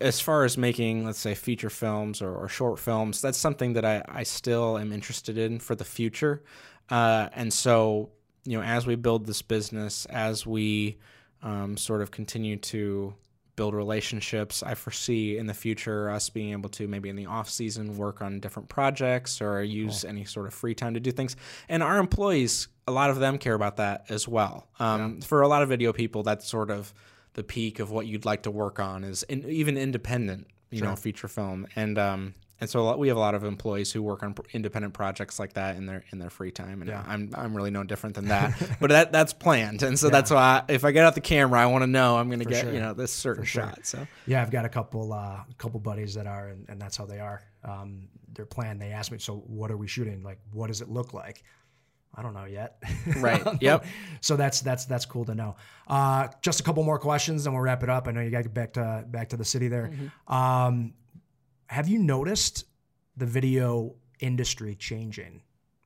B: as far as making let's say feature films or, or short films that's something that I, I still am interested in for the future. Uh, and so you know as we build this business as we um, sort of continue to build relationships. I foresee in the future us being able to maybe in the off season work on different projects or use any sort of free time to do things. And our employees a lot of them care about that as well. Um, for a lot of video people that's sort of the peak of what you'd like to work on is in, even independent, you know, feature film. And um, and so a lot, we have a lot of employees who work on independent projects like that in their in their free time. And I'm I'm really no different than <laughs> that, but that that's planned. And so that's why I, if I get out the camera, I want to know I'm going to get
A: sure.
B: you know this certain shot. So
A: Yeah, I've got a couple uh, a couple buddies that are, and, and that's how they are. Um, they're planned. They ask me, so what are we shooting? Like, what does it look like? I don't know yet. <laughs>
B: Right. Yep.
A: so that's that's that's cool to know. Uh, just a couple more questions, and we'll wrap it up. I know you got to get back to back to the city there. Um, have you noticed the video industry changing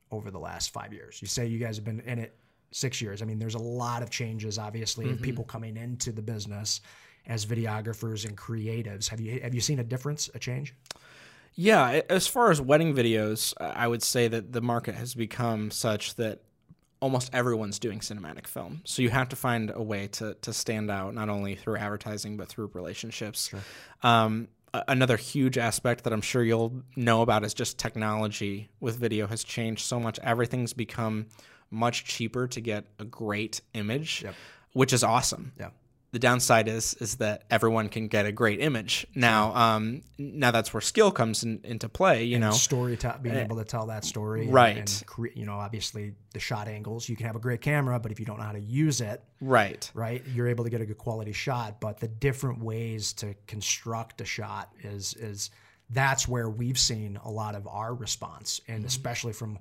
A: over the last five years? You say you guys have been in it six years. I mean, there's a lot of changes, obviously, of people coming into the business as videographers and creatives. Have you have you seen a difference, a change?
B: Yeah, as far as wedding videos, I would say that the market has become such that almost everyone's doing cinematic film. So you have to find a way to to stand out, not only through advertising but through relationships. Um, a- another huge aspect that I'm sure you'll know about is just technology with video has changed so much. Everything's become much cheaper to get a great image,
A: Yep.
B: which is awesome
A: Yeah.
B: The downside is is that everyone can get a great image. Now um now that's where skill comes in, into play you know?
A: story being able to tell that story
B: Right.
A: and, cre- you know obviously the shot angles you can have a great camera but if you don't know how to use it
B: right.
A: right you're able to get a good quality shot. But the different ways to construct a shot is is that's where we've seen a lot of our response. And especially from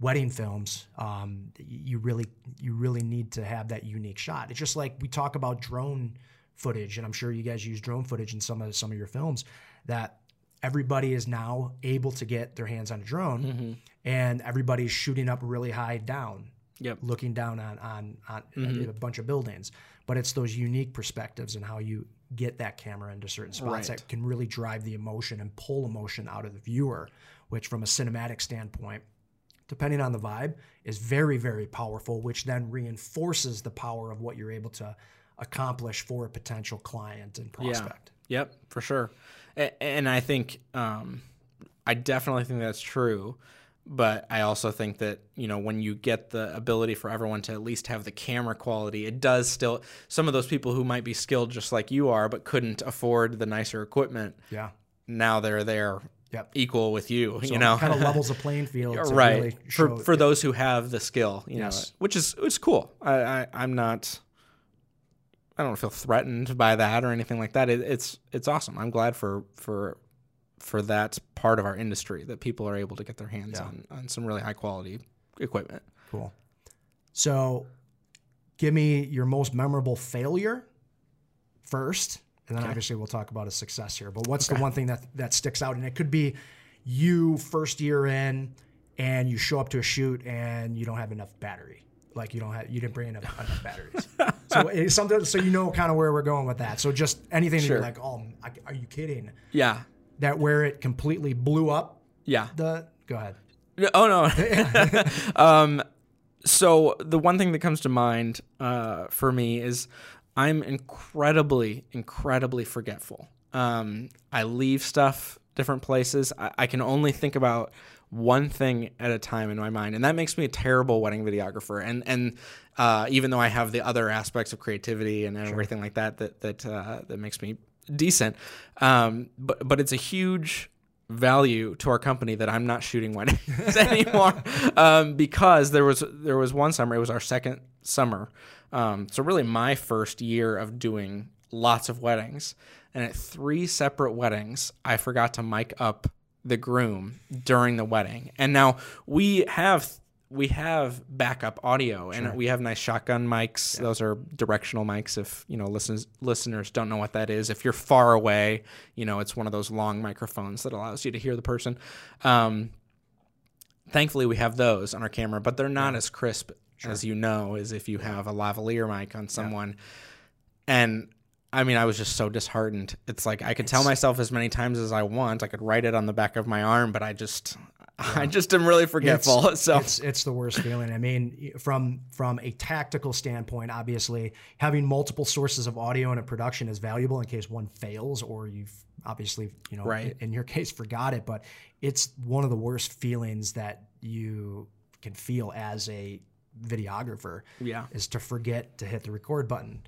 A: wedding films um, you really you really need to have that unique shot it's just like we talk about drone footage and i'm sure you guys use drone footage in some of some of your films that everybody is now able to get their hands on a drone and everybody's shooting up really high down
B: Yep.
A: looking down on on, on a bunch of buildings but it's those unique perspectives and how you get that camera into certain spots
B: Right.
A: that can really drive the emotion and pull emotion out of the viewer which from a cinematic standpoint depending on the vibe is very very powerful which then reinforces the power of what you're able to accomplish for a potential client and prospect
B: Yep, for sure. And I think um, I definitely think that's true. but I also think that you know when you get the ability for everyone to at least have the camera quality, it does still some of those people who might be skilled just like you are but couldn't afford the nicer equipment.
A: Yeah.
B: Now they're there
A: Yep.
B: equal with you,
A: So
B: you know.
A: kind of levels the <laughs> playing field.
B: Right
A: Really
B: for for those who have the skill, you
A: Yes.
B: know, which is it's cool. I, I I'm not. I don't feel threatened by that or anything like that. It, it's it's awesome. I'm glad for for for that part of our industry that people are able to get their hands
A: Yeah.
B: on on some really high quality equipment.
A: Cool. So, give me your most memorable failure first, and then
B: Okay.
A: obviously we'll talk about a success here. But what's the one thing that that sticks out? And it could be you first year in, and you show up to a shoot and you don't have enough battery. Like you don't have, you didn't bring enough, enough batteries. <laughs> so it's something, so you know kind of where we're going with that. So just anything that
B: Sure.
A: you're like, oh, I- are you kidding?
B: Yeah,
A: That where it completely blew up.
B: yeah.
A: The go ahead.
B: Oh no. <laughs> <laughs> um, so the one thing that comes to mind uh, for me is I'm incredibly, incredibly forgetful. Um, I leave stuff different places. I, I can only think about one thing at a time in my mind, and that makes me a terrible wedding videographer. And and uh, even though I have the other aspects of creativity and everything like that, that that uh, that makes me decent. Um, but but it's a huge value to our company that I'm not shooting <laughs> weddings <laughs> anymore um, because there was there was one summer. It was our second summer, um, so really my first year of doing lots of weddings. And at three separate weddings, I forgot to mic up the groom during the wedding. And now we have we have backup audio and we have nice shotgun mics. Those are directional mics. If you know listeners listeners don't know what that is, if you're far away, you know it's one of those long microphones that allows you to hear the person. Um, thankfully, we have those on our camera, but they're not as crisp as you know is if you have a lavalier mic on someone. And I mean, I was just so disheartened. It's like I could tell myself as many times as I want. I could write it on the back of my arm, but I just, <laughs> I just am really forgetful. <laughs> so
A: it's it's the worst feeling. I mean, from from a tactical standpoint, obviously having multiple sources of audio in a production is valuable in case one fails or you've obviously you know
B: Right.
A: in, in your <laughs> case forgot it. But it's one of the worst feelings that you can feel as a videographer
B: yeah,
A: is to forget to hit the record button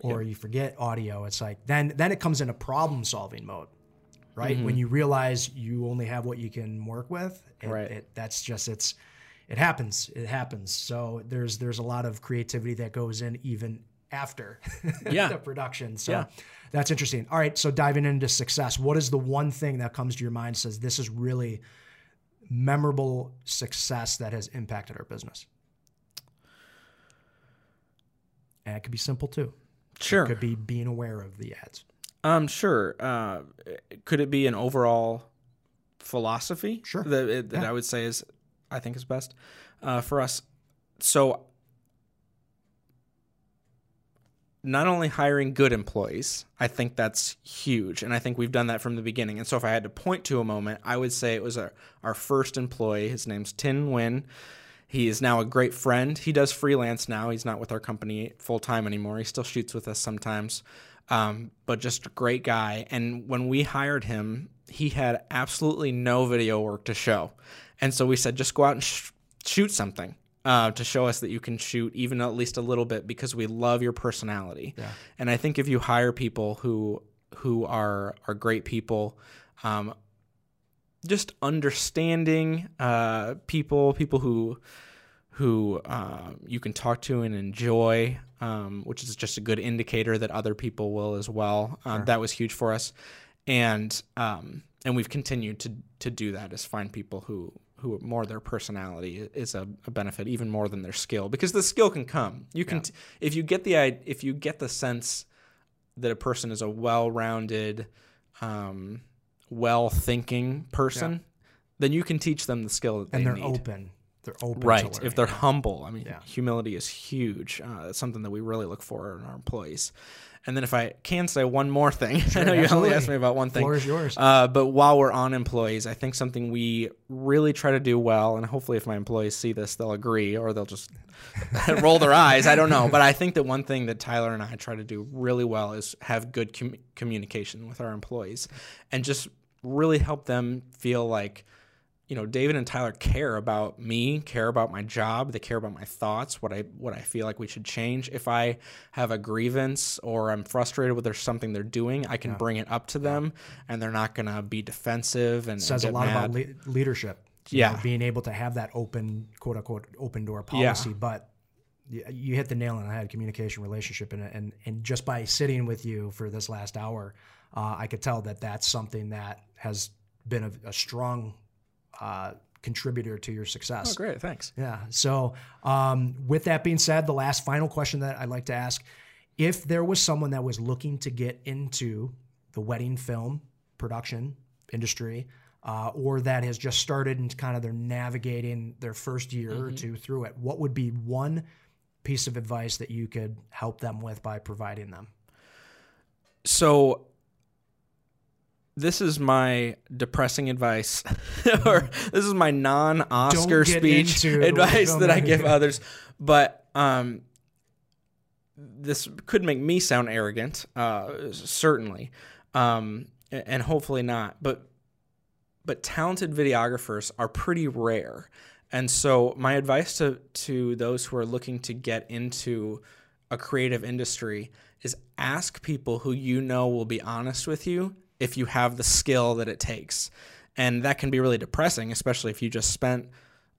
A: or you forget audio it's like then then it comes into problem solving mode right
B: Mm-hmm.
A: when you realize you only have what you can work with it,
B: Right.
A: it, that's just it's it happens it happens so there's there's a lot of creativity that goes in even after <laughs>
B: Yeah.
A: the production so
B: Yeah.
A: that's interesting all right so diving into success what is the one thing that comes to your mind says this is really memorable success that has impacted our business and it could be simple too
B: sure.
A: it could be being aware of the ads
B: Um, sure. Uh, could it be an overall philosophy?
A: Sure.
B: That, that
A: Yeah.
B: I would say is, I think is best uh, for us. So, not only hiring good employees, I think that's huge, and I think we've done that from the beginning. And so, if I had to point to a moment, I would say it was our, our first employee. His name's Tin Nguyen. He is now a great friend. He does freelance now. He's not with our company full time anymore. He still shoots with us sometimes, um, but just a great guy. And when we hired him, he had absolutely no video work to show. And so we said, just go out and sh- shoot something uh, to show us that you can shoot even at least a little bit because we love your personality. And I think if you hire people who who are are great people, um, just understanding uh, people, people who who um, you can talk to and enjoy, um, which is just a good indicator that other people will as well. Um, That was huge for us, and um, and we've continued to to do that is find people who who more their personality is a, a benefit even more than their skill because the skill can come. You can t- if you get the if you get the sense that a person is a well-rounded, um, well-thinking person, then you can teach them the skill that they
A: and they're
B: need.
A: open they're open
B: Right. If they're humble, I mean,
A: Yeah.
B: humility is huge. Uh, it's something that we really look for in our employees. And then if I can say one more thing, <laughs> I know you only asked me about one thing.
A: floor is yours
B: Uh, but while we're on employees, I think something we really try to do well, and hopefully if my employees see this, they'll agree or they'll just <laughs> roll their eyes. I don't know. But I think that one thing that Tyler and I try to do really well is have good com- communication with our employees and just really help them feel like you know, David and Tyler care about me, care about my job, they care about my thoughts, what I what I feel like we should change. If I have a grievance or I'm frustrated with there's something they're doing, I can bring it up to them, and they're not gonna be defensive and
A: says
B: and
A: a lot
B: mad.
A: about le- leadership.
B: Yeah.
A: know, being able to have that open, quote unquote, open door policy. But you hit the nail on the head. Communication, relationship, and and and just by sitting with you for this last hour, uh, I could tell that that's something that has been a, a strong uh, contributor to your success.
B: Oh, great, thanks.
A: Yeah. So, um, with that being said, the last final question that I'd like to ask if there was someone that was looking to get into the wedding film production industry, uh, or that has just started and kind of they're navigating their first year or two through it, what would be one piece of advice that you could help them with by providing them?
B: So this is my depressing advice, <laughs> or this is my non-Oscar speech advice that I give others. But um, this could make me sound arrogant, uh, certainly, um, and hopefully not. But but talented videographers are pretty rare. And so my advice to to those who are looking to get into a creative industry is ask people who you know will be honest with you if you have the skill that it takes. And that can be really depressing, especially if you just spent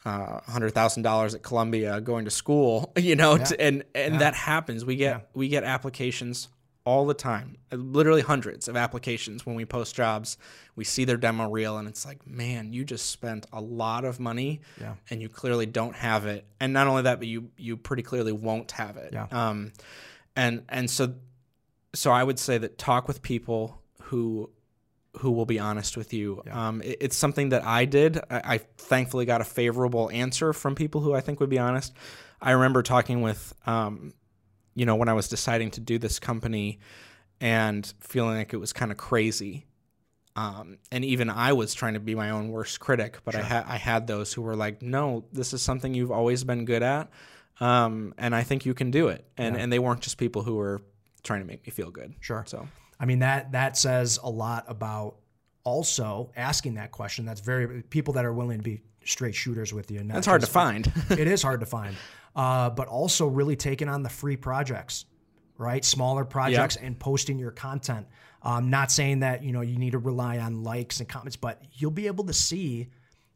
B: uh, hundred thousand dollars at Columbia going to school, <laughs> you know, to, and and that happens. We get we get applications all the time, uh, literally hundreds of applications when we post jobs. We see their demo reel, and it's like, man, you just spent a lot of money,
A: Yeah.
B: and you clearly don't have it. And not only that, but you you pretty clearly won't have it.
A: Yeah.
B: Um, and and so so I would say that talk with people who who will be honest with you. Um, it- it's something that I did. I, I thankfully got a favorable answer from people who I think would be honest. I remember talking with, um, you know, when I was deciding to do this company and feeling like it was kind of crazy. Um, and even I was trying to be my own worst critic, but I had I had those who were like, "No, this is something you've always been good at, um, and I think you can do it." And and they weren't just people who were trying to make me feel good.
A: Sure.
B: So
A: I mean that that says a lot about also asking that question. That's very people that are willing to be straight shooters with you. and
B: that's hard to find. <laughs>
A: it is hard to find, uh, but also really taking on the free projects, right? Smaller projects and posting your content. Um, not saying that you know you need to rely on likes and comments, but you'll be able to see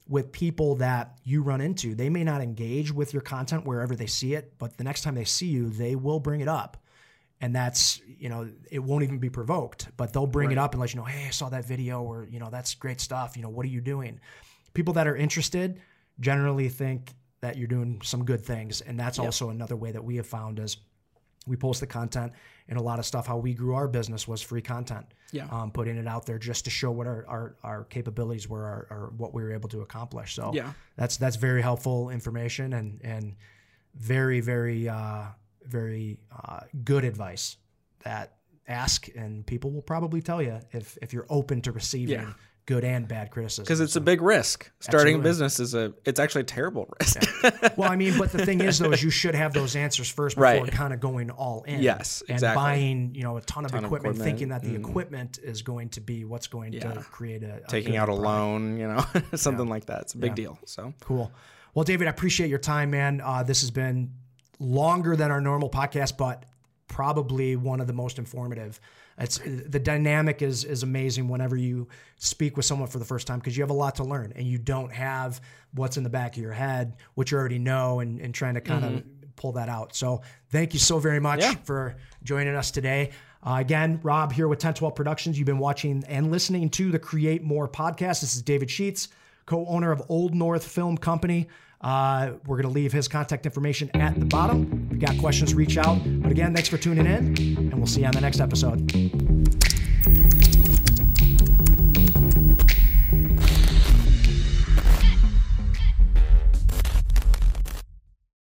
A: with people that you run into. They may not engage with your content wherever they see it, but the next time they see you, they will bring it up. And that's, you know, it won't even be provoked, but they'll bring it up and let you know, hey, I saw that video or, you know, that's great stuff. You know, what are you doing? People that are interested generally think that you're doing some good things. And that's also another way that we have found is we post the content and a lot of stuff how we grew our business was free content
B: Yeah.
A: um, putting it out there just to show what our, our, our capabilities were or, or what we were able to accomplish so
B: Yeah.
A: that's that's very helpful information and and very very uh, very uh, good advice that ask and people will probably tell you if if you're open to receiving
B: Yeah.
A: good and bad criticism
B: because it's a big risk. Starting a business is a it's actually a terrible risk.
A: well, I mean, but the thing is, though, is you <laughs> should have those answers first before
B: Right.
A: kind of going all in.
B: Yes, exactly.
A: and buying, you know, a ton of
B: Ton of
A: equipment,
B: equipment,
A: thinking that the equipment is going to be what's going
B: Yeah.
A: to create a, a
B: Taking out a
A: product.
B: loan, you know, <laughs> something like that. It's a big deal. So
A: Cool. Well, David, I appreciate your time, man. Uh, this has been longer than our normal podcast, but probably one of the most informative. It's the dynamic is is amazing whenever you speak with someone for the first time because you have a lot to learn and you don't have what's in the back of your head, which you already know, and, and trying to kind of pull that out. So thank you so very much
B: Yeah.
A: for joining us today. Uh, again, Rob here with Ten12 Productions. You've been watching and listening to the Create More podcast. This is David Sheets, co owner of Old North Film Company. Uh, we're going to leave his contact information at the bottom. If you got questions, reach out. But again, thanks for tuning in, and we'll see you on the next episode.